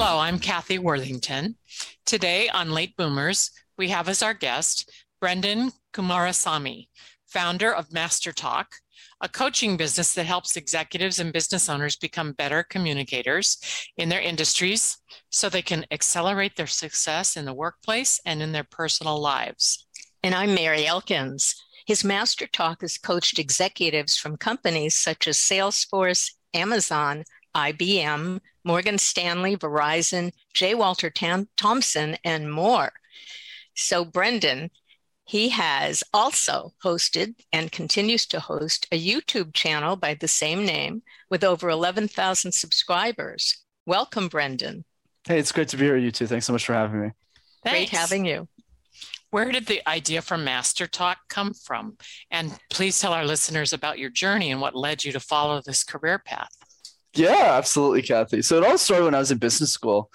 Hello, I'm Kathy Worthington. Today on Late Boomers, we have as our guest Brenden Kumarasamy, founder of MasterTalk, a coaching business that helps executives and business owners become better communicators in their industries so they can accelerate their success in the workplace and in their personal lives. And I'm Mary Elkins. His MasterTalk has coached executives from companies such as Salesforce, Amazon, IBM, Morgan Stanley, Verizon, J. Walter Tam- Thompson, and more. So, Brenden, he has also hosted and continues to host a YouTube channel by the same name with over 11,000 subscribers. Welcome, Brenden. Hey, it's great to be here, you two. Thanks so much for having me. Thanks. Great having you. Where did the idea for MasterTalk come from? And please tell our listeners about your journey and what led you to follow this career path. Yeah, absolutely, Kathy. So it all started when I was in business school.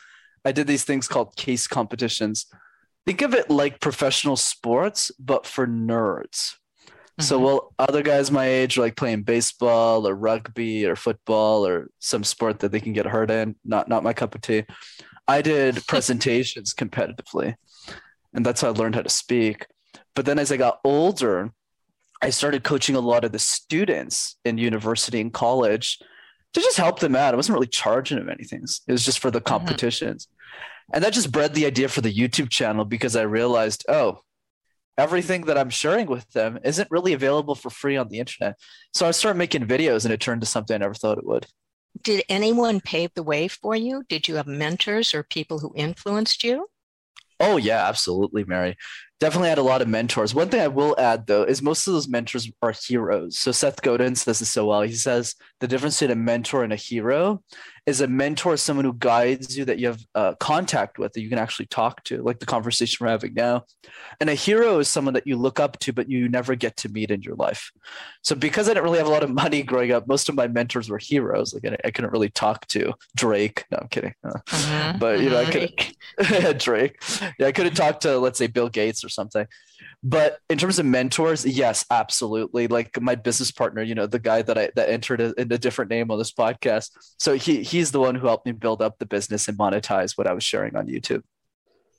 I did these things called case competitions. Think of it like professional sports, but for nerds. Mm-hmm. So, while other guys my age are like playing baseball or rugby or football or some sport that they can get hurt in. Not not my cup of tea. I did presentations competitively, and that's how I learned how to speak. But then as I got older, I started coaching a lot of the students in university and college to just help them out. I wasn't really charging them anything. It was just for the mm-hmm. competitions. Mm-hmm. And that just bred the idea for the YouTube channel because I realized, oh, everything that I'm sharing with them isn't really available for free on the internet. So I started making videos and it turned to something I never thought it would. Did anyone pave the way for you? Did you have mentors or people who influenced you? Oh, yeah, absolutely, Mary definitely had a lot of mentors. One thing I will add though is most of those mentors are heroes. So Seth Godin says this so well. He says the difference between a mentor and a hero is a mentor someone who guides you that you have uh, contact with that you can actually talk to, like the conversation we're having now. And a hero is someone that you look up to, but you never get to meet in your life. So because I didn't really have a lot of money growing up, most of my mentors were heroes. Like I, I couldn't really talk to Drake. No, I'm kidding. Uh, mm-hmm. But you know, I could Drake. Yeah, I couldn't talk to let's say Bill Gates or something. But in terms of mentors, yes, absolutely. Like my business partner, you know, the guy that I that entered a, in a different name on this podcast. So he he's the one who helped me build up the business and monetize what I was sharing on YouTube.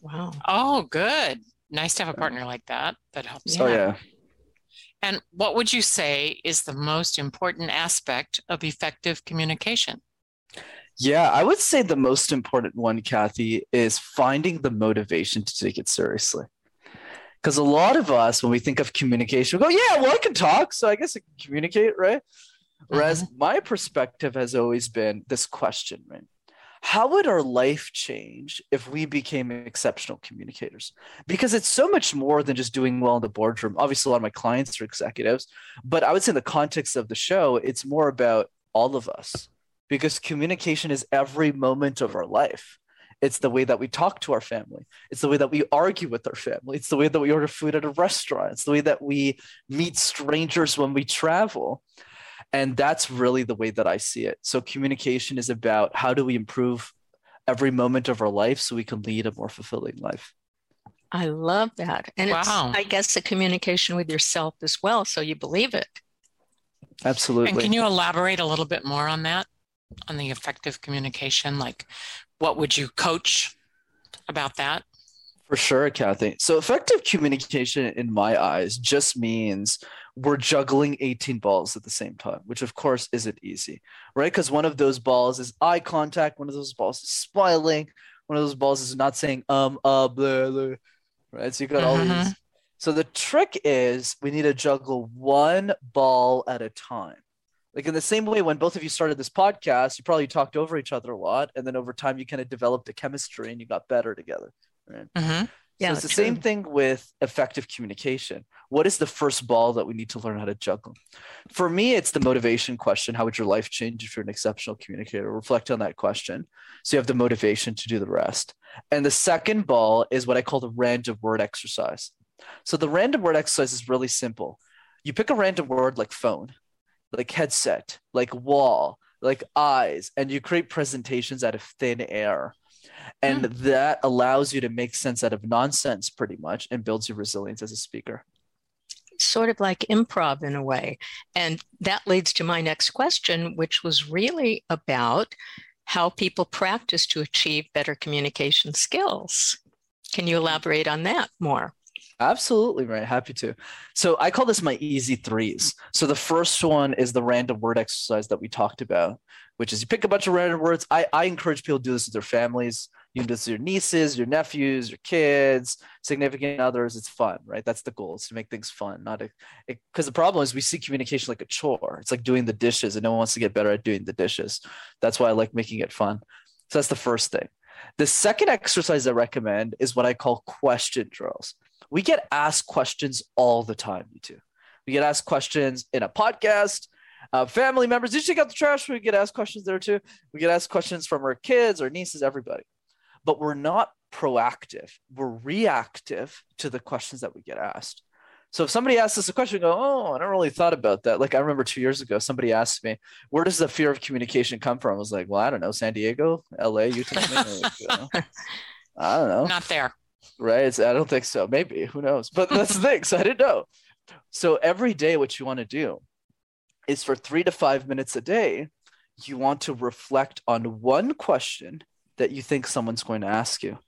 Wow. Oh, good. Nice to have a partner like that that helps. Oh yeah. And what would you say is the most important aspect of effective communication? Yeah, I would say the most important one, Kathy, is finding the motivation to take it seriously. Because a lot of us, when we think of communication, we go, yeah, well, I can talk, so I guess I can communicate, right? Whereas mm-hmm. my perspective has always been this question, right? How would our life change if we became exceptional communicators? Because it's so much more than just doing well in the boardroom. Obviously, a lot of my clients are executives, but I would say in the context of the show, it's more about all of us because communication is every moment of our life. It's the way that we talk to our family. It's the way that we argue with our family. It's the way that we order food at a restaurant. It's the way that we meet strangers when we travel. And that's really the way that I see it. So, communication is about how do we improve every moment of our life so we can lead a more fulfilling life. I love that. And wow. it's, I guess, the communication with yourself as well. So you believe it. Absolutely. And can you elaborate a little bit more on that? On the effective communication? Like, what would you coach about that? For sure, Kathy. So, effective communication, in my eyes, just means we're juggling 18 balls at the same time, which of course isn't easy, right? Because one of those balls is eye contact, one of those balls is smiling, one of those balls is not saying um, uh, blah, blah, right? So, you got all mm-hmm. these So the trick is we need to juggle one ball at a time. Like in the same way, when both of you started this podcast, you probably talked over each other a lot, and then over time you kind of developed a chemistry and you got better together. Right. Mm-hmm. Yeah, so it's the true. same thing with effective communication. What is the first ball that we need to learn how to juggle? For me, it's the motivation question. How would your life change if you're an exceptional communicator? Reflect on that question. So you have the motivation to do the rest. And the second ball is what I call the random word exercise. So the random word exercise is really simple. You pick a random word like phone, like headset, like wall, like eyes, and you create presentations out of thin air. And hmm. that allows you to make sense out of nonsense pretty much and builds your resilience as a speaker. sort of like improv in a way. And that leads to my next question, which was really about how people practice to achieve better communication skills. Can you elaborate on that more? Absolutely right. Happy to. So I call this my easy threes. So the first one is the random word exercise that we talked about, which is you pick a bunch of random words. I, I encourage people to do this with their families. You can do this with your nieces, your nephews, your kids, significant others. It's fun, right? That's the goal is to make things fun, not because the problem is we see communication like a chore. It's like doing the dishes and no one wants to get better at doing the dishes. That's why I like making it fun. So that's the first thing. The second exercise I recommend is what I call question drills we get asked questions all the time, you two. We get asked questions in a podcast. Uh, family members, did you take out the trash? We get asked questions there too. We get asked questions from our kids, our nieces, everybody. But we're not proactive. We're reactive to the questions that we get asked. So if somebody asks us a question, we go, oh, I never really thought about that. Like I remember two years ago, somebody asked me, where does the fear of communication come from? I was like, well, I don't know, San Diego, LA, you tell me. Like, you know, I don't know Not there. Right? It's, I don't think so. Maybe who knows? But that's the thing. So I didn't know. So every day, what you want to do is for three to five minutes a day, you want to reflect on one question that you think someone's going to ask you.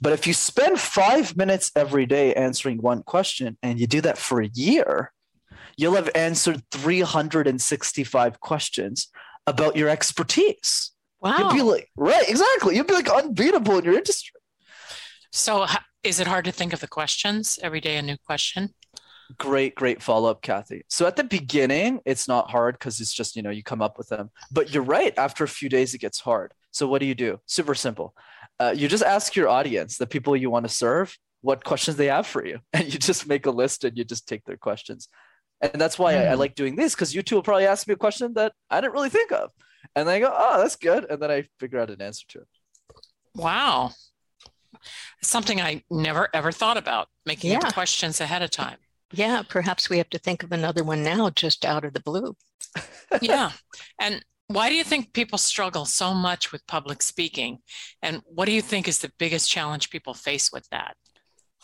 But if you spend five minutes every day answering one question and you do that for a year, you'll have answered 365 questions about your expertise. Wow. You'll be like, right, exactly. You'd be like unbeatable in your industry. So, is it hard to think of the questions every day? A new question. Great, great follow up, Kathy. So at the beginning, it's not hard because it's just, you know, you come up with them. But you're right. After a few days, it gets hard. So what do you do? Super simple. Uh, you just ask your audience, the people you want to serve, what questions they have for you. And you just make a list and you just take their questions. And that's why I, I Hmm. like doing this because you two will probably ask me a question that I didn't really think of. And then I go, oh, that's good. And then I figure out an answer to it. Wow. Something I never ever thought about making up questions ahead of time. Yeah, perhaps we have to think of another one now, just out of the blue. Yeah. And why do you think people struggle so much with public speaking? And what do you think is the biggest challenge people face with that?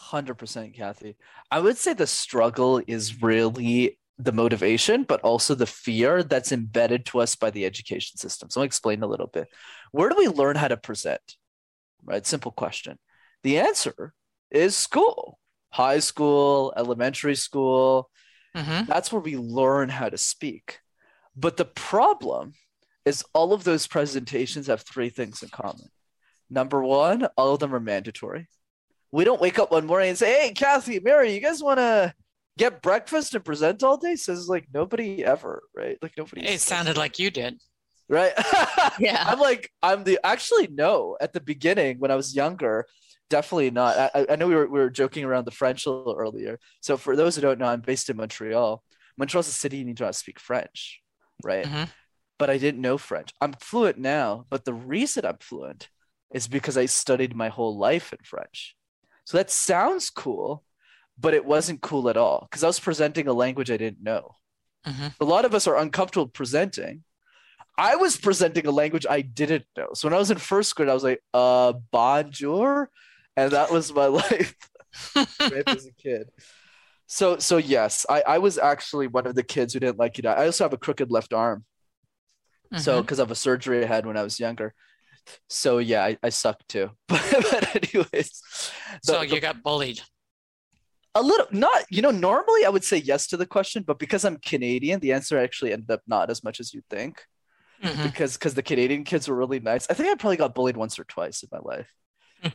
100% Kathy. I would say the struggle is really the motivation, but also the fear that's embedded to us by the education system. So I'll explain a little bit. Where do we learn how to present? Right? Simple question. The answer is school, high school, elementary school. hmm That's where we learn how to speak. But the problem is all of those presentations have three things in common. Number one, all of them are mandatory. We don't wake up one morning and say, Hey, Kathy, Mary, you guys want to get breakfast and present all day? Says like nobody ever, right? Like nobody. It sounded like you did. right. Yeah. I'm like, I'm the actually no. At the beginning, when I was younger, definitely not. I, I- know we were, we were joking around the French a little earlier. So for those who don't know, I'm based in Montreal. Montreal's a city you need to to speak French, right? Mhm. But I didn't know French. I'm fluent now, but the reason I'm fluent is because I studied my whole life in French. So that sounds cool, but it wasn't cool at all because I was presenting a language I didn't know. Mhm. A lot of us are uncomfortable presenting. I was presenting a language I didn't know. So when I was in first grade, I was like, uh, bonjour. And that was my life right, as a kid. So so yes, I, I was actually one of the kids who didn't like it. I also have a crooked left arm. So Mhm. because of a surgery I had when I was younger. So yeah, I, I sucked too. But, but anyways. the- so the- you got bullied. a little not, you know, normally I would say yes to the question, but because I'm Canadian, the answer actually ended up not as much as you'd think. Mhm. Because because the Canadian kids were really nice. I think I probably got bullied once or twice in my life.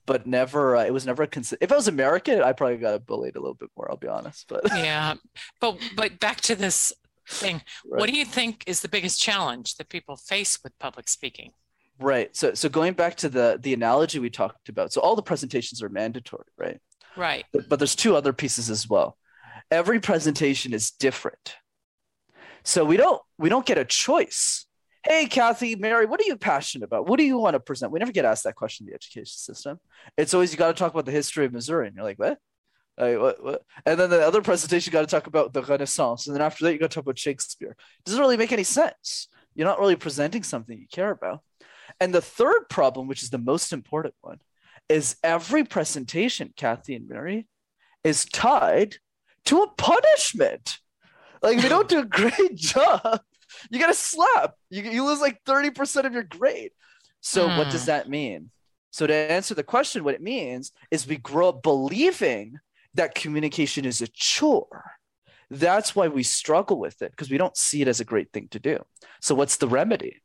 But never. Uh, it was never a consi- If I was American, I probably got bullied a little bit more. I'll be honest, but yeah, but but back to this thing. Right. What do you think is the biggest challenge that people face with public speaking? Right. So so going back to the the analogy we talked about. So all the presentations are mandatory, right? Right. But, but there's two other pieces as well. Every presentation is different. So we don't we don't get a choice. Hey, Kathy, Mary, what are you passionate about? What do you want to present? We never get asked that question in the education system. It's always you got to talk about the history of Missouri, and you're like, what? Like, what, what? And then the other presentation, you got to talk about the Renaissance, and then after that, you got to talk about Shakespeare. It doesn't really make any sense. You're not really presenting something you care about. And the third problem, which is the most important one, is every presentation, Kathy and Mary, is tied to a punishment. Like, you don't do a great job, you get a slap. You, you lose like 30% of your grade. So, what does hmm. that mean? So, to answer the question, what it means is we grow up believing that communication is a chore. That's why we struggle with it because we don't see it as a great thing to do. So, what's the remedy?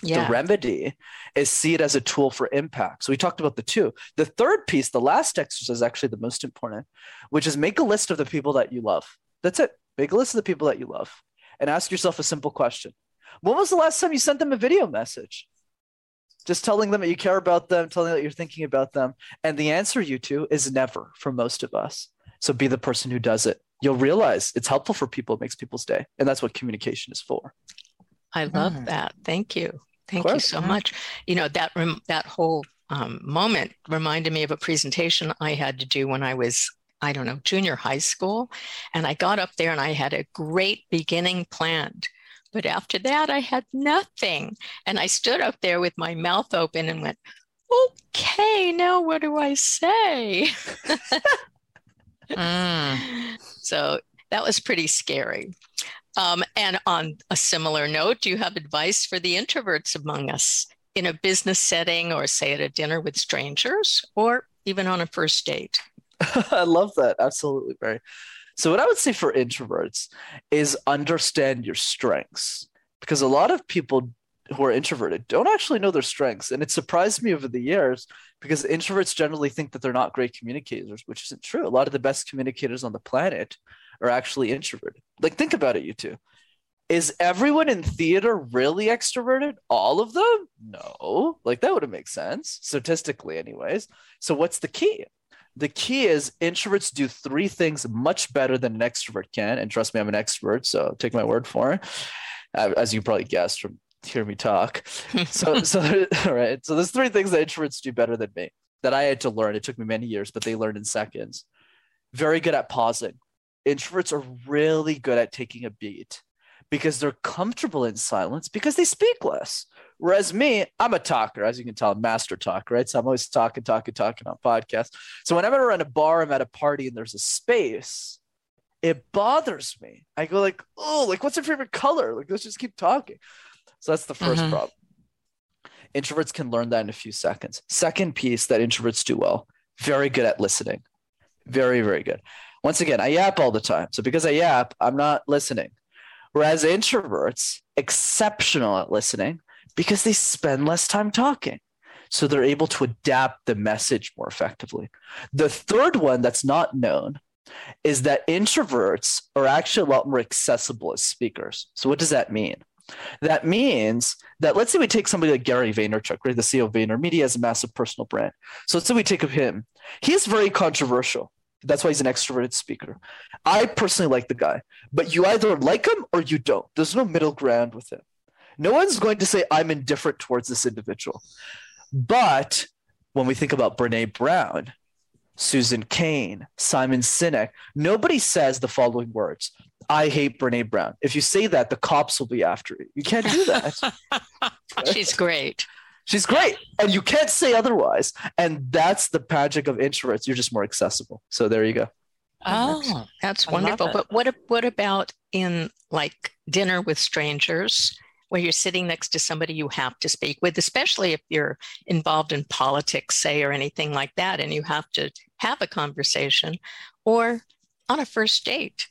Yeah. The remedy is see it as a tool for impact. So we talked about the two. The third piece, the last exercise, is actually the most important, which is make a list of the people that you love. That's it. Make a list of the people that you love and ask yourself a simple question. When was the last time you sent them a video message? Just telling them that you care about them, telling them that you're thinking about them. And the answer, you two, is never for most of us. So be the person who does it. You'll realize it's helpful for people, it makes people's day. And that's what communication is for. I love Mm. that. Thank you. Thank you so much. You know that rem- that whole um, moment reminded me of a presentation I had to do when I was I don't know junior high school, and I got up there and I had a great beginning planned, but after that I had nothing, and I stood up there with my mouth open and went, "Okay, now what do I say?" Mm. So that was pretty scary. Um, and on a similar note, do you have advice for the introverts among us in a business setting or, say, at a dinner with strangers or even on a first date? I love that. Absolutely, Mary. So, what I would say for introverts is understand your strengths because a lot of people who are introverted don't actually know their strengths. And it surprised me over the years because introverts generally think that they're not great communicators, which isn't true. A lot of the best communicators on the planet are actually introverted. Like, think about it, you two. Is everyone in theater really extroverted? All of them? No. Like, that wouldn't make sense, statistically, anyways. So, what's the key? The key is introverts do three things much better than an extrovert can. And trust me, I'm an expert, so take my word for it. Uh, as you probably guessed from hearing me talk. So, so all right. So there's three things that introverts do better than me that I had to learn. It took me many years, but they learned in seconds. Very good at pausing. Introverts are really good at taking a beat because they're comfortable in silence because they speak less. Whereas me, I'm a talker, as you can tell, I'm master talker, right? So I'm always talking, talking, talking on podcasts. So whenever I'm at a bar, I'm at a party and there's a space, it bothers me. I go like, oh, like what's your favorite color? Like let's just keep talking. So that's the 1st Mhm. problem. Introverts can learn that in a few seconds. Second piece that introverts do well, very good at listening. Very, very good. Once again, I yap all the time. So because I yap, I'm not listening. Whereas introverts, exceptional at listening because they spend less time talking. So they're able to adapt the message more effectively. The third one that's not known is that introverts are actually a lot more accessible as speakers. So what does that mean? That means that let's say we take somebody like Gary Vaynerchuk, right? The CEO of VaynerMedia has a massive personal brand. So let's say we take of him. He's very controversial. That's why he's an extroverted speaker. I personally like the guy, but you either like him or you don't. There's no middle ground with him. No one's going to say, I'm indifferent towards this individual. But when we think about Brene Brown, Susan Cain, Simon Sinek, nobody says the following words I hate Brene Brown. If you say that, the cops will be after you. You can't do that. She's great. She's great. And you can't say otherwise. And that's the magic of introverts. You're just more accessible. So there you go. Oh, oh That's wonderful. But what what about in like dinner with strangers where you're sitting next to somebody you have to speak with, especially if you're involved in politics, say, or anything like that, and you have to have a conversation, or on a first date?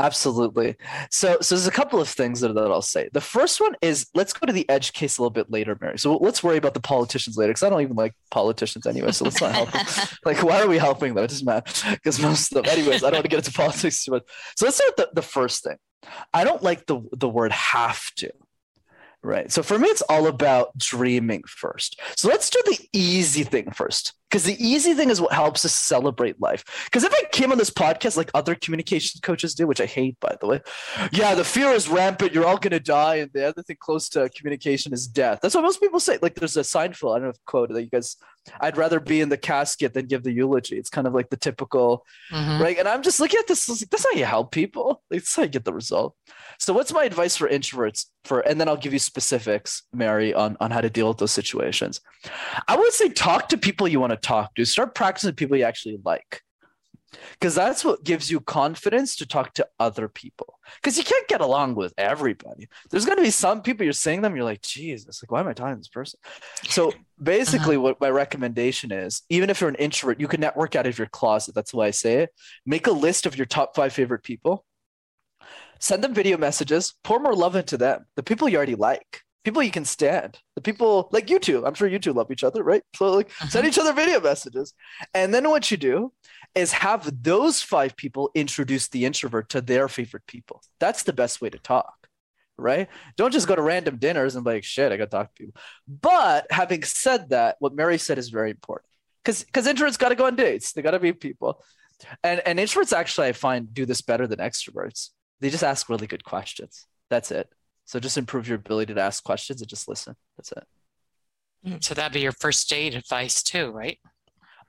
Absolutely. So, so there's a couple of things that, that I'll say. The first one is let's go to the edge case a little bit later, Mary. So let's worry about the politicians later because I don't even like politicians anyway. So let's not help them. like, why are we helping them? It doesn't matter because most of them, anyways. I don't want to get into politics too much. So let's start with the, the first thing. I don't like the the word have to. Right. So for me, it's all about dreaming first. So let's do the easy thing first, because the easy thing is what helps us celebrate life. Because if I came on this podcast like other communication coaches do, which I hate, by the way, yeah, the fear is rampant. You're all going to die. And the other thing close to communication is death. That's what most people say. Like there's a Seinfeld, I don't know if quote that you guys, I'd rather be in the casket than give the eulogy. It's kind of like the typical, mm-hmm. right? And I'm just looking at this, like, that's how you help people. Like, that's how you get the result. So what's my advice for introverts for and then I'll give you specifics, Mary, on, on how to deal with those situations. I would say talk to people you want to talk to. Start practicing people you actually like. Because that's what gives you confidence to talk to other people. Because you can't get along with everybody. There's going to be some people you're seeing them, you're like, Jesus, like, why am I talking to this person? So basically, uh-huh. what my recommendation is, even if you're an introvert, you can network out of your closet. That's why I say it. Make a list of your top five favorite people send them video messages, pour more love into them. The people you already like, people you can stand, the people like you two. I'm sure you two love each other, right? So like send mm-hmm. each other video messages. And then what you do is have those five people introduce the introvert to their favorite people. That's the best way to talk. Right? Don't just go to random dinners and be like, shit, I gotta talk to people. But having said that, what Mary said is very important. Because because introverts gotta go on dates. They gotta meet people. And and introverts actually I find do this better than extroverts they just ask really good questions. That's it. So just improve your ability to ask questions and just listen. That's it. Mm, so that'd be your first date advice too, right?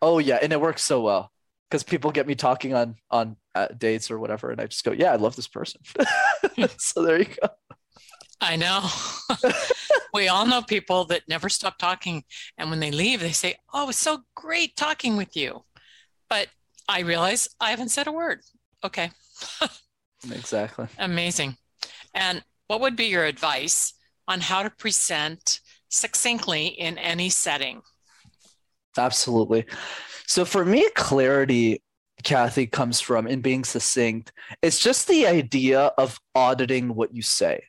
Oh yeah, and it works so well because people get me talking on on uh, dates or whatever, and I just go, "Yeah, I love this person." so there you go. I know. we all know people that never stop talking, and when they leave, they say, "Oh, it's so great talking with you," but I realize I haven't said a word. Okay. Exactly. Amazing. And what would be your advice on how to present succinctly in any setting? Absolutely. So for me, clarity, Kathy, comes from in being succinct. It's just the idea of auditing what you say.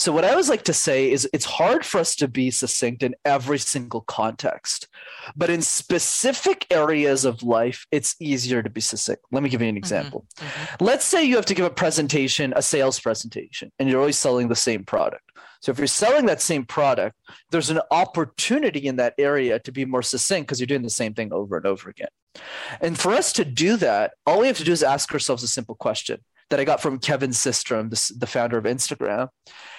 So, what I always like to say is it's hard for us to be succinct in every single context, but in specific areas of life, it's easier to be succinct. Let me give you an mm-hmm. example. Mm-hmm. Mm-hmm. Let's say you have to give a presentation, a sales presentation, and you're always selling the same product. So, if you're selling that same product, there's an opportunity in that area to be more succinct because you're doing the same thing over and over again. And for us to do that, all we have to do is ask ourselves a simple question that I got from Kevin Systrom, the, founder of Instagram.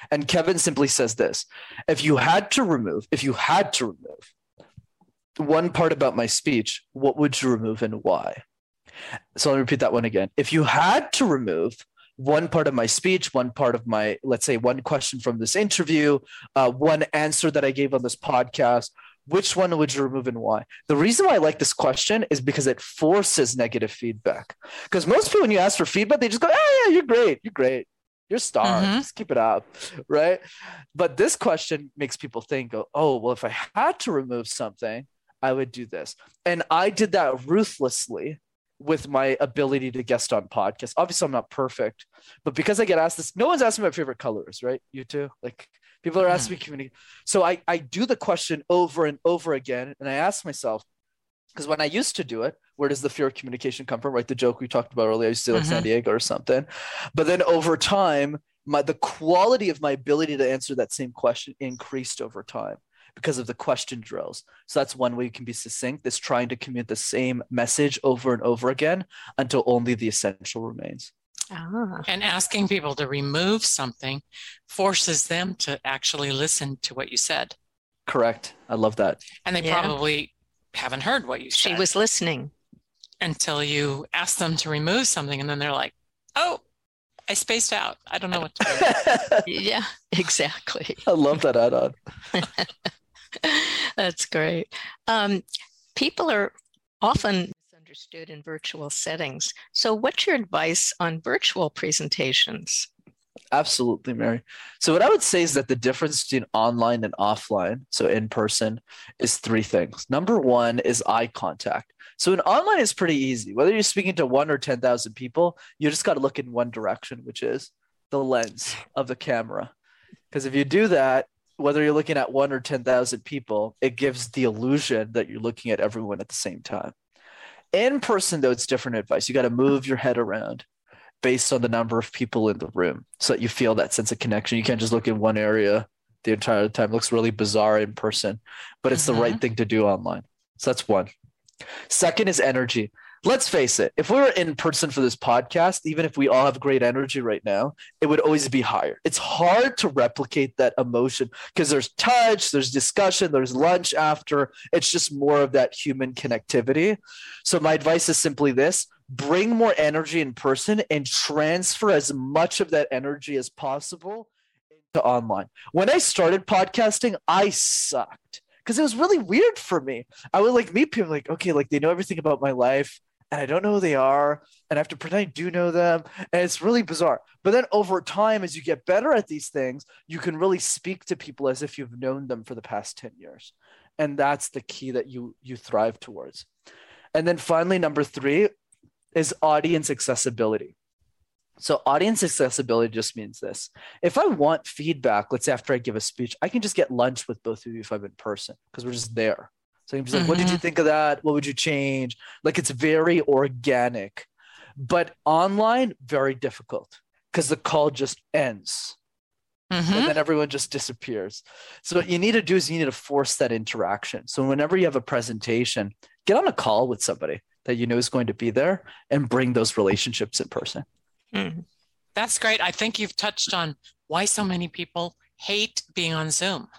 And Kevin simply says this if you had to remove, if you had to remove one part about my speech, what would you remove and why? So let me repeat that one again. If you had to remove one part of my speech, one part of my, let's say, one question from this interview, uh, one answer that I gave on this podcast, which one would you remove and why? The reason why I like this question is because it forces negative feedback. Because most people, when you ask for feedback, they just go, "Oh yeah, you're great, you're great, you're a star, mm-hmm. just keep it up," right? But this question makes people think, "Oh, well, if I had to remove something, I would do this," and I did that ruthlessly with my ability to guest on podcasts. Obviously, I'm not perfect, but because I get asked this, no one's asked me my favorite colors, right? You too, like People are asking me mm. community. So I, I do the question over and over again. And I ask myself, because when I used to do it, where does the fear of communication come from? Right. The joke we talked about earlier, I used to like mm-hmm. San Diego or something. But then over time, my the quality of my ability to answer that same question increased over time because of the question drills. So that's one way you can be succinct is trying to commute the same message over and over again until only the essential remains. Ah. And asking people to remove something forces them to actually listen to what you said. Correct. I love that. And they yeah. probably haven't heard what you said. She was listening until you ask them to remove something. And then they're like, oh, I spaced out. I don't know what to do. yeah, exactly. I love that add on. That's great. Um, people are often understood in virtual settings. So, what's your advice on virtual presentations? Absolutely, Mary. So, what I would say is that the difference between online and offline, so in person, is three things. Number one is eye contact. So in online it's pretty easy. Whether you're speaking to one or 10,000 people, you just got to look in one direction, which is the lens of the camera. Because if you do that, whether you're looking at one or 10,000 people, it gives the illusion that you're looking at everyone at the same time. In person, though, it's different advice. You got to move your head around based on the number of people in the room so that you feel that sense of connection. You can't just look in one area the entire time. It looks really bizarre in person, but it's mm-hmm. the right mm-hmm. thing to do online. So that's one. Second is energy. Let's face it, if we were in person for this podcast, even if we all have great energy right now, it would always be higher. It's hard to replicate that emotion because there's touch, there's discussion, there's lunch after. It's just more of that human connectivity. So, my advice is simply this bring more energy in person and transfer as much of that energy as possible into online. When I started podcasting, I sucked because it was really weird for me. I would like meet people like, okay, like they know everything about my life and I don't know who they are, and I have to pretend I do know them, and it's really bizarre. But then over time, as you get better at these things, you can really speak to people as if you've known them for the past 10 years. And that's the key that you you thrive towards. And then finally, number three is audience accessibility. So audience accessibility just means this. If I want feedback, let's say after I give a speech, I can just get lunch with both of you if I'm in person because we're just there. So he's like, mm-hmm. what did you mm-hmm. think of that? What would you change? Like it's very organic. But online, very difficult because the call just ends. Mm-hmm. And then everyone just disappears. So what you need to do is you need to force that interaction. So whenever you have a presentation, get on a call with somebody that you know is going to be there and bring those relationships in person. Mm. That's great. I think you've touched on why so many people hate being on Zoom.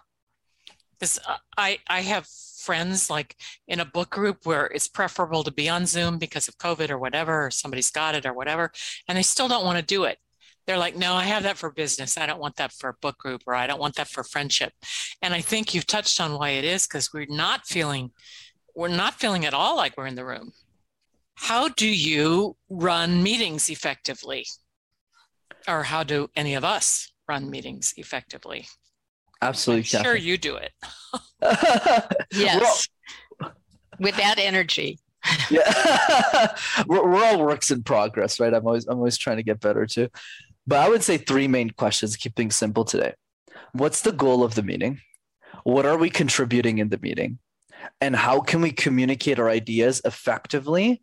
Because I I have friends like in a book group where it's preferable to be on Zoom because of COVID or whatever, or somebody's got it or whatever, and they still don't want to do it. They're like, no, I have that for business. I don't want that for a book group or I don't want that for friendship. And I think you've touched on why it is because we're not feeling, we're not feeling at all like we're in the room. How do you run meetings effectively? Or how do any of us run meetings effectively? Absolutely. I'm sure you do it. yes. With that energy. yeah. we're, we're all works in progress, right? I'm always I'm always trying to get better too. But I would say three main questions, keep things simple today. What's the goal of the meeting? What are we contributing in the meeting? And how can we communicate our ideas effectively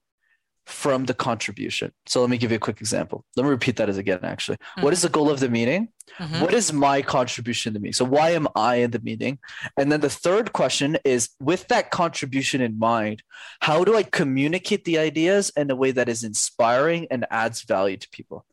from the contribution. So let me give you a quick example. Let me repeat that as again, actually. Mm-hmm. What is the goal of the meeting? Mm-hmm. What is my contribution to me? So why am I in the meeting? And then the third question is with that contribution in mind, how do I communicate the ideas in a way that is inspiring and adds value to people?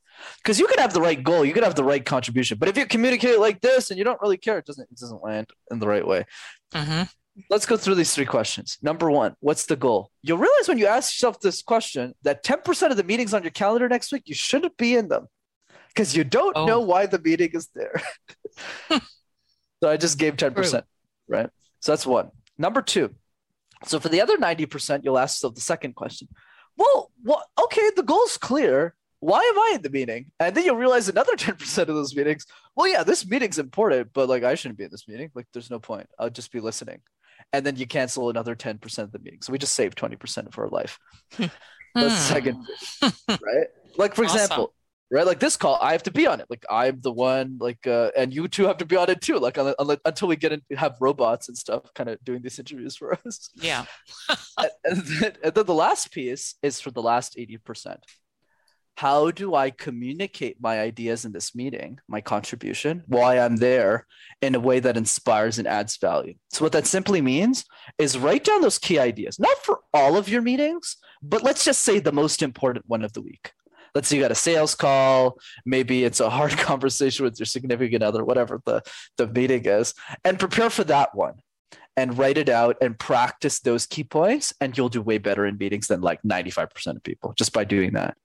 Because you could have the right goal, you could have the right contribution, but if you communicate it like this and you don't really care, it doesn't it doesn't land in the right way. Mm-hmm let's go through these three questions. Number one, what's the goal? You'll realize when you ask yourself this question that 10% of the meetings on your calendar next week, you shouldn't be in them because you don't oh. know why the meeting is there. so I just gave 10%, True. right? So that's one. Number two, so for the other 90%, you'll ask yourself the second question. Well, well, okay, the goal's clear. Why am I in the meeting? And then you'll realize another 10% of those meetings, well, yeah, this meeting's important, but like I shouldn't be in this meeting. Like there's no point. I'll just be listening and then you cancel another 10% of the meeting. So we just saved 20% of our life. That's the second, right? Like, for awesome. example, right? Like this call, I have to be on it. Like I'm the one, like, uh, and you two have to be on it too. Like until we get in, have robots and stuff kind of doing these interviews for us. Yeah. and, then, and then the last piece is for the last 80% how do I communicate my ideas in this meeting, my contribution, why I'm there in a way that inspires and adds value? So, what that simply means is write down those key ideas, not for all of your meetings, but let's just say the most important one of the week. Let's say you got a sales call, maybe it's a hard conversation with your significant other, whatever the, the meeting is, and prepare for that one and write it out and practice those key points, and you'll do way better in meetings than like 95% of people just by doing that.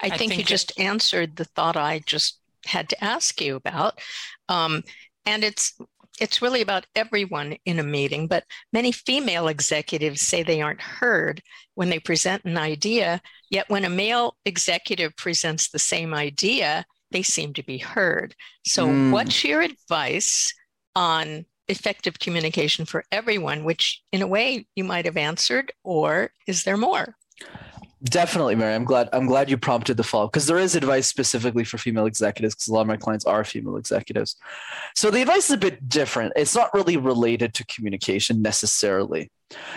I, I think, think, you just answered the thought I just had to ask you about. Um, and it's it's really about everyone in a meeting, but many female executives say they aren't heard when they present an idea. Yet when a male executive presents the same idea, they seem to be heard. So, mm. what's your advice on effective communication for everyone, which in a way you might have answered, or is there more? Definitely, Mary. I'm glad. I'm glad you prompted the follow because there is advice specifically for female executives because a lot of my clients are female executives. So the advice is a bit different. It's not really related to communication necessarily.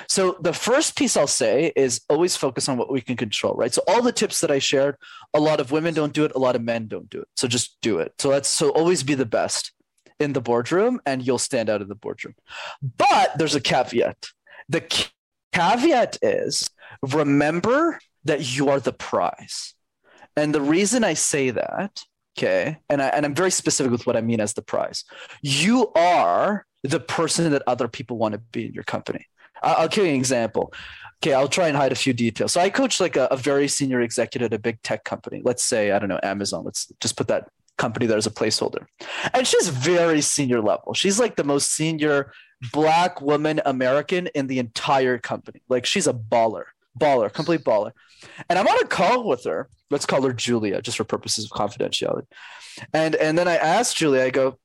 So the first piece I'll say is always focus on what we can control, right? So all the tips that I shared, a lot of women don't do it, a lot of men don't do it. So just do it. So let's so always be the best in the boardroom, and you'll stand out in the boardroom. But there's a caveat. The caveat is remember that you are the prize. And the reason I say that, okay, and, I, and I'm very specific with what I mean as the prize, you are the person that other people want to be in your company. I'll, give you an example. Okay, I'll try and hide a few details. So I coach like a, a very senior executive at a big tech company. Let's say, I don't know, Amazon. Let's just put that company there as a placeholder. And she's very senior level. She's like the most senior black woman American in the entire company. Like she's a baller, baller, complete baller. And I'm on a call with her. Let's call her Julia, just for purposes of confidentiality. And and then I asked Julia, I go,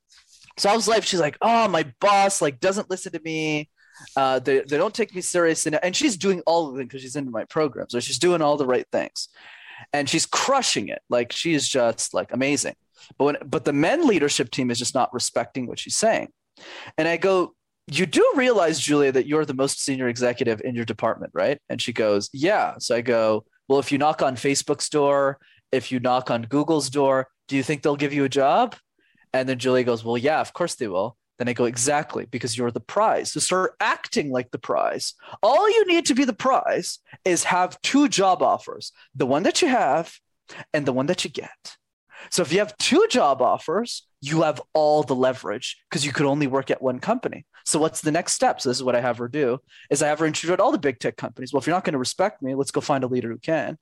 so how's life? She's like, oh, my boss like doesn't listen to me. Uh, they, they don't take me serious. And, and she's doing all of them because she's into my program. So she's doing all the right things. And she's crushing it. Like she is just like amazing. But when, but the men leadership team is just not respecting what she's saying. And I go, you do realize, Julia, that you're the most senior executive in your department, right? And she goes, Yeah. So I go, Well, if you knock on Facebook's door, if you knock on Google's door, do you think they'll give you a job? And then Julia goes, Well, yeah, of course they will. Then I go, Exactly, because you're the prize. So start acting like the prize. All you need to be the prize is have two job offers the one that you have and the one that you get. So if you have two job offers, you have all the leverage because you could only work at one company. So what's the next step? So this is what I have her do is I have her interview all the big tech companies. Well, if you're not going to respect me, let's go find a leader who can.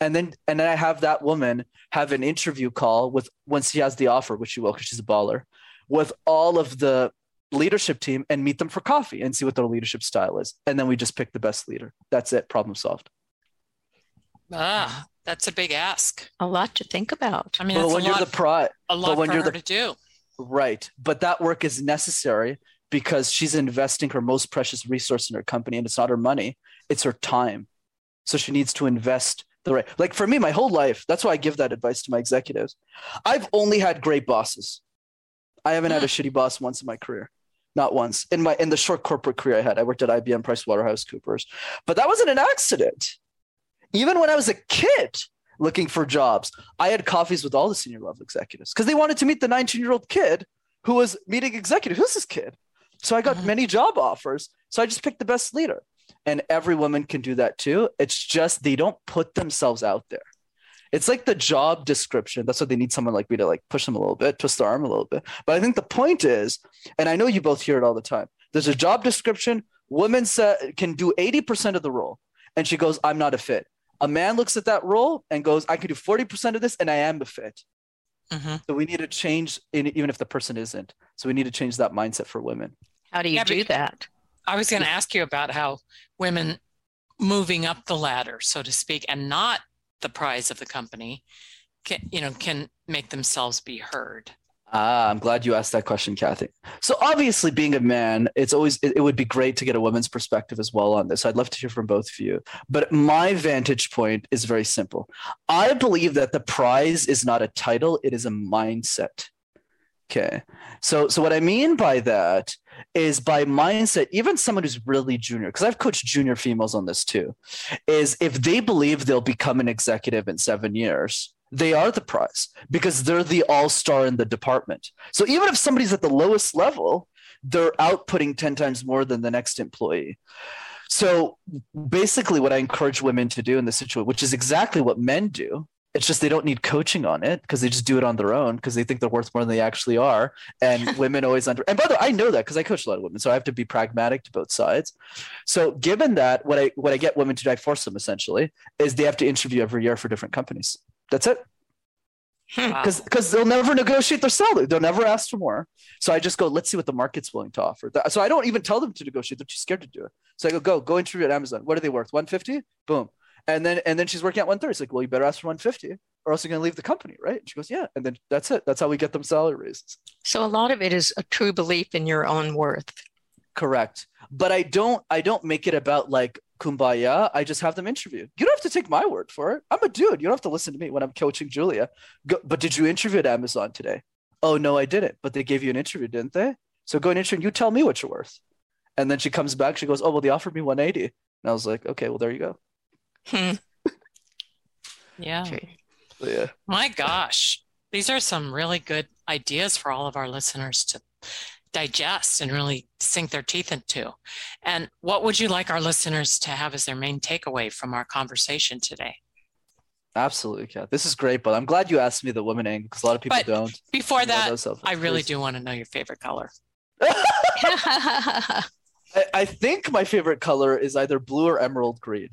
And then and then I have that woman have an interview call with once she has the offer, which she will because she's a baller, with all of the leadership team and meet them for coffee and see what their leadership style is. And then we just pick the best leader. That's it. Problem solved. Ah, that's a big ask. A lot to think about. I mean, but it's when a you're lot, the pri- a lot when for you're her the to do. Right. But that work is necessary because she's investing her most precious resource in her company and it's not her money, it's her time. So she needs to invest the right. Like for me, my whole life, that's why I give that advice to my executives. I've only had great bosses. I haven't had a hmm. shitty boss once in my career. Not once. In my in the short corporate career I had, I worked at IBM Price Waterhouse Coopers. But that wasn't an accident. Even when I was a kid, looking for jobs. I had coffees with all the senior level executives because they wanted to meet the 19 year old kid who was meeting executive. Who's this kid? So I got Mhm. many job offers. So I just picked the best leader. And every woman can do that too. It's just they don't put themselves out there. It's like the job description. That's what they need someone like me to like push them a little bit, twist their arm a little bit. But I think the point is, and I know you both hear it all the time. There's a job description. Woman sa- can do 80% of the role. And she goes, I'm not a fit. A man looks at that role and goes, I can do 40% of this and I am a fit. Mhm. So we need to change, in, even if the person isn't. So we need to change that mindset for women. How do you Yeah, do that? I was going to ask you about how women moving up the ladder, so to speak, and not the prize of the company, can you know can make themselves be heard. Ah, I'm glad you asked that question, Kathy. So obviously, being a man, it's always it, it would be great to get a woman's perspective as well on this. I'd love to hear from both of you. But my vantage point is very simple. I believe that the prize is not a title; it is a mindset. Okay. So so what I mean by that is by mindset, even someone who's really junior, because I've coached junior females on this too, is if they believe they'll become an executive in seven years, they are the prize because they're the all-star in the department. So even if somebody's at the lowest level, they're outputting 10 times more than the next employee. So basically what I encourage women to do in this situation, which is exactly what men do, it's just they don't need coaching on it because they just do it on their own because they think they're worth more than they actually are. And women always under. And by the way, I know that because I coach a lot of women, so I have to be pragmatic to both sides. So given that, what I what I get women to do, I force them essentially, is they have to interview every year for different companies. That's it hmm. Wow. because because they'll never negotiate their salary. They'll never ask for more. So I just go, let's see what the market's willing to offer. So I don't even tell them to negotiate. They're too scared to do it. So I go, go, go interview at Amazon. What are they worth? 150? Boom. And then and then she's working at 130. It's like, well, you better ask for 150 or else you're going to leave the company, right? And she goes, yeah. And then that's it. That's how we get them salary raises. So a lot of it is a true belief in your own worth. Correct. But I don't I don't make it about like kumbaya. I just have them interview. You don't have to take my word for it. I'm a dude. You don't have to listen to me when I'm coaching Julia. Go, but did you interview at Amazon today? Oh no, I didn't. But they gave you an interview, didn't they? So go and interview. You tell me what you're worth. And then she comes back. She goes, "Oh well, they offered me 180." And I was like, "Okay, well there you go." Hmm. Yeah. So, yeah. My gosh, these are some really good ideas for all of our listeners to digest and really sink their teeth into. And what would you like our listeners to have as their main takeaway from our conversation today? Absolutely, Kat. This is great, but I'm glad you asked me the women angle because a lot of people But don't. Before that, I really do want to know your favorite color. I, I think my favorite color is either blue or emerald green.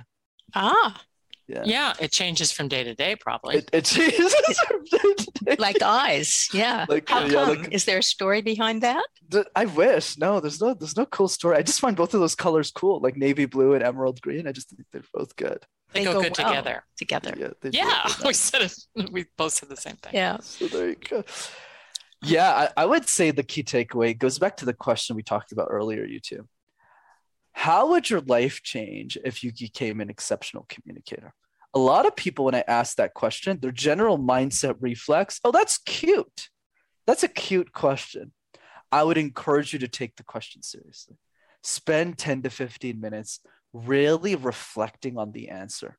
ah, Yeah. Yeah, it changes from day to day, probably. It, it changes from day to day. like eyes. Yeah. Like, How yeah, come? like- Is there a story behind that? Th- I wish. No, there's no there's no cool story. I just find both of those colors cool, like navy blue and emerald green. I just think they're both good. they, go, good well together. Together. Yeah. they. Yeah, They're we said it. We both said the same thing. Yeah. So there you go. Yeah, I, I would say the key takeaway goes back to the question we talked about earlier, you two. How would your life change if you became an exceptional communicator? A lot of people, when I ask that question, their general mindset reflex, oh, that's cute. That's a cute question. I would encourage you to take the question seriously. Spend 10 to 15 minutes really reflecting on the answer.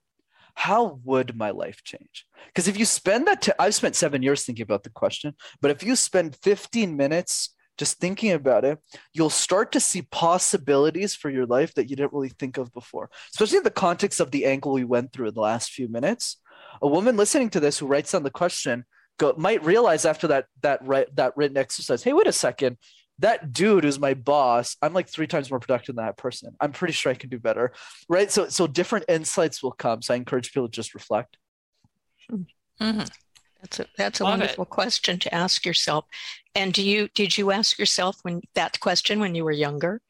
How would my life change? Because if you spend that, I've spent seven years thinking about the question, but if you spend 15 minutes just thinking about it, you'll start to see possibilities for your life that you didn't really think of before, especially in the context of the angle we went through in the last few minutes. A woman listening to this who writes down the question go, might realize after that that right, that written exercise, hey, wait a second, that dude who's my boss, I'm like three times more productive than that person. I'm pretty sure I can do better, right? So so different insights will come. So I encourage people to just reflect. Mhm. That's a that's a Love it. wonderful question to ask yourself. And do you did you ask yourself when that question when you were younger?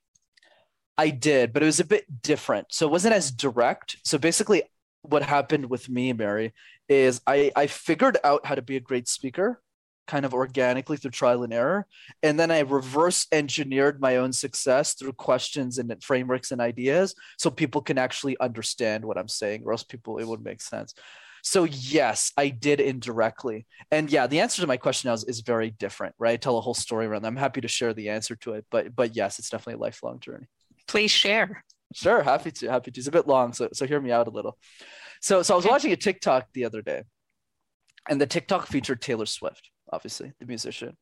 I did, but it was a bit different. So it wasn't as direct. So basically, what happened with me, Mary, is I, I figured out how to be a great speaker kind of organically through trial and error. And then I reverse engineered my own success through questions and frameworks and ideas so people can actually understand what I'm saying, or else people, it would make sense. So, yes, I did indirectly. And yeah, the answer to my question now is, is very different, right? I tell a whole story around that. I'm happy to share the answer to it. But, but yes, it's definitely a lifelong journey. Please share. Sure, happy to, happy to. It's a bit long, so so hear me out a little. So so I was watching a TikTok the other day, and the TikTok featured Taylor Swift, obviously the musician,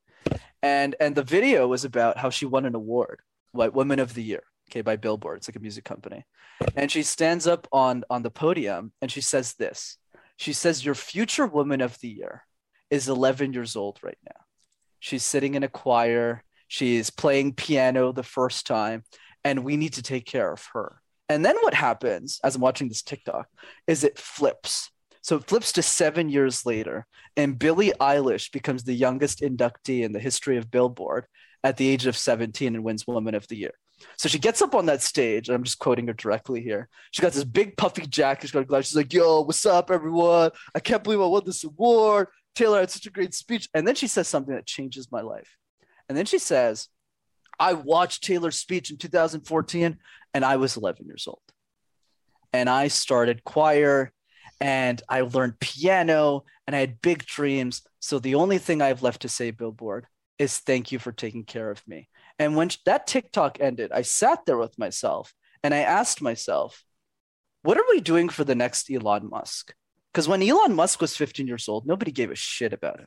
and and the video was about how she won an award, like Woman of the Year, okay, by Billboard. It's like a music company, and she stands up on on the podium and she says this. She says, "Your future Woman of the Year is 11 years old right now. She's sitting in a choir. She's playing piano the first time." and we need to take care of her. And then what happens as I'm watching this TikTok is it flips. So it flips to seven years later, and Billie Eilish becomes the youngest inductee in the history of Billboard at the age of 17 and wins Woman of the Year. So she gets up on that stage, and I'm just quoting her directly here. She got this big puffy jacket. She's got a glasses. She's like, "Yo, what's up, everyone? I can't believe I won this award. Taylor had such a great speech." And then she says something that changes my life. And then she says, I watched Taylor's speech in 2014 and I was 11 years old. And I started choir and I learned piano and I had big dreams. So the only thing I have left to say, Billboard, is thank you for taking care of me. And when that TikTok ended, I sat there with myself and I asked myself, what are we doing for the next Elon Musk? Because when Elon Musk was 15 years old, nobody gave a shit about him.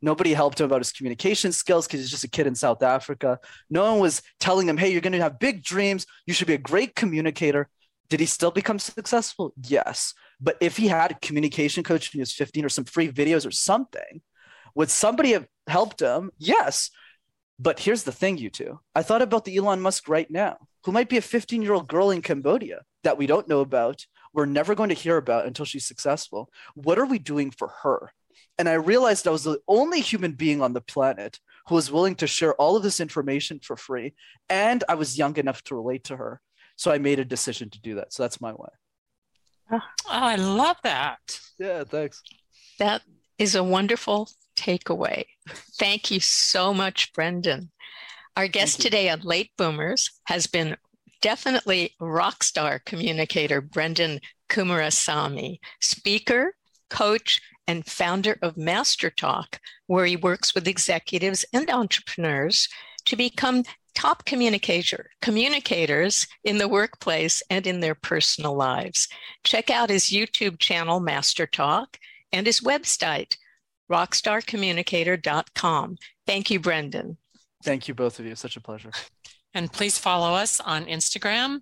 Nobody helped him about his communication skills because he's just a kid in South Africa. No one was telling him, hey, you're going to have big dreams. You should be a great communicator. Did he still become successful? Yes. But if he had a communication coach when he was 15 or some free videos or something, would somebody have helped him? Yes. But here's the thing, you two. I thought about the Elon Musk right now, who might be a 15 year old girl in Cambodia that we don't know about. We're never going to hear about until she's successful. What are we doing for her? And I realized I was the only human being on the planet who was willing to share all of this information for free. And I was young enough to relate to her. So I made a decision to do that. So that's my way. Oh, I love that. Yeah, thanks. That is a wonderful takeaway. Thank you so much, Brenden. Our guest today on Late Boomers has been definitely rock star communicator Brenden Kumarasamy, speaker, coach, and founder of MasterTalk, where he works with executives and entrepreneurs to become top communicator, communicators in the workplace and in their personal lives. Check out his YouTube channel, MasterTalk, and his website, rockstarcommunicator.com. Thank you, Brenden. Thank you, both of you. Such a pleasure. And please follow us on Instagram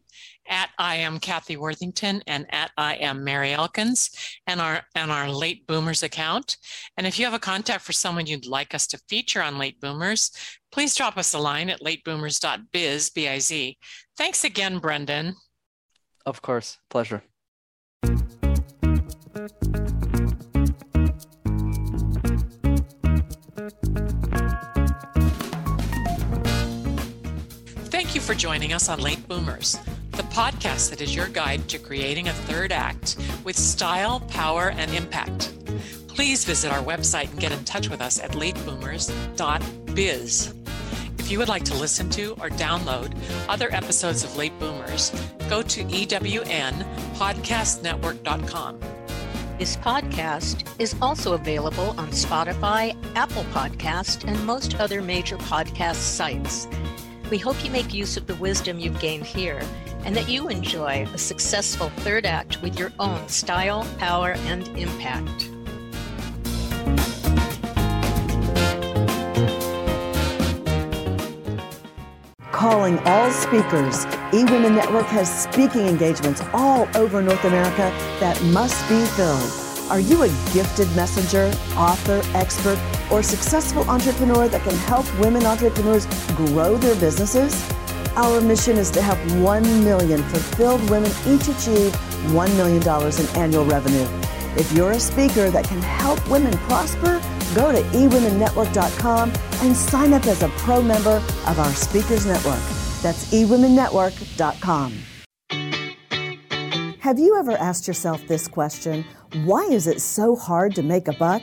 at I am Kathy Worthington and at I am Mary Elkins and our and our late boomers account. And if you have a contact for someone you'd like us to feature on late boomers, please drop us a line at lateboomers.biz B-I-Z. Thanks again, Brenden. Of course. Pleasure. For joining us on Late Boomers, the podcast that is your guide to creating a third act with style, power, and impact. Please visit our website and get in touch with us at lateboomers.biz. If you would like to listen to or download other episodes of Late Boomers, go to ewnpodcastnetwork.com. This podcast is also available on Spotify, Apple Podcast, and most other major podcast sites. We hope you make use of the wisdom you've gained here and that you enjoy a successful third act with your own style, power, and impact. Calling all speakers, eWomen Network has speaking engagements all over North America that must be filled. Are you a gifted messenger, author, expert, or successful entrepreneur that can help women entrepreneurs grow their businesses? Our mission is to help 1 million fulfilled women each achieve $1 million in annual revenue. If you're a speaker that can help women prosper, go to eWomenNetwork.com and sign up as a pro member of our Speakers Network. That's eWomenNetwork.com. Have you ever asked yourself this question? Why is it so hard to make a buck?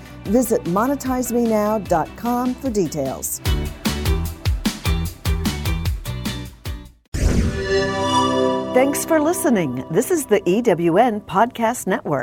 Visit monetizemenow.com for details. Thanks for listening. This is the EWN Podcast Network.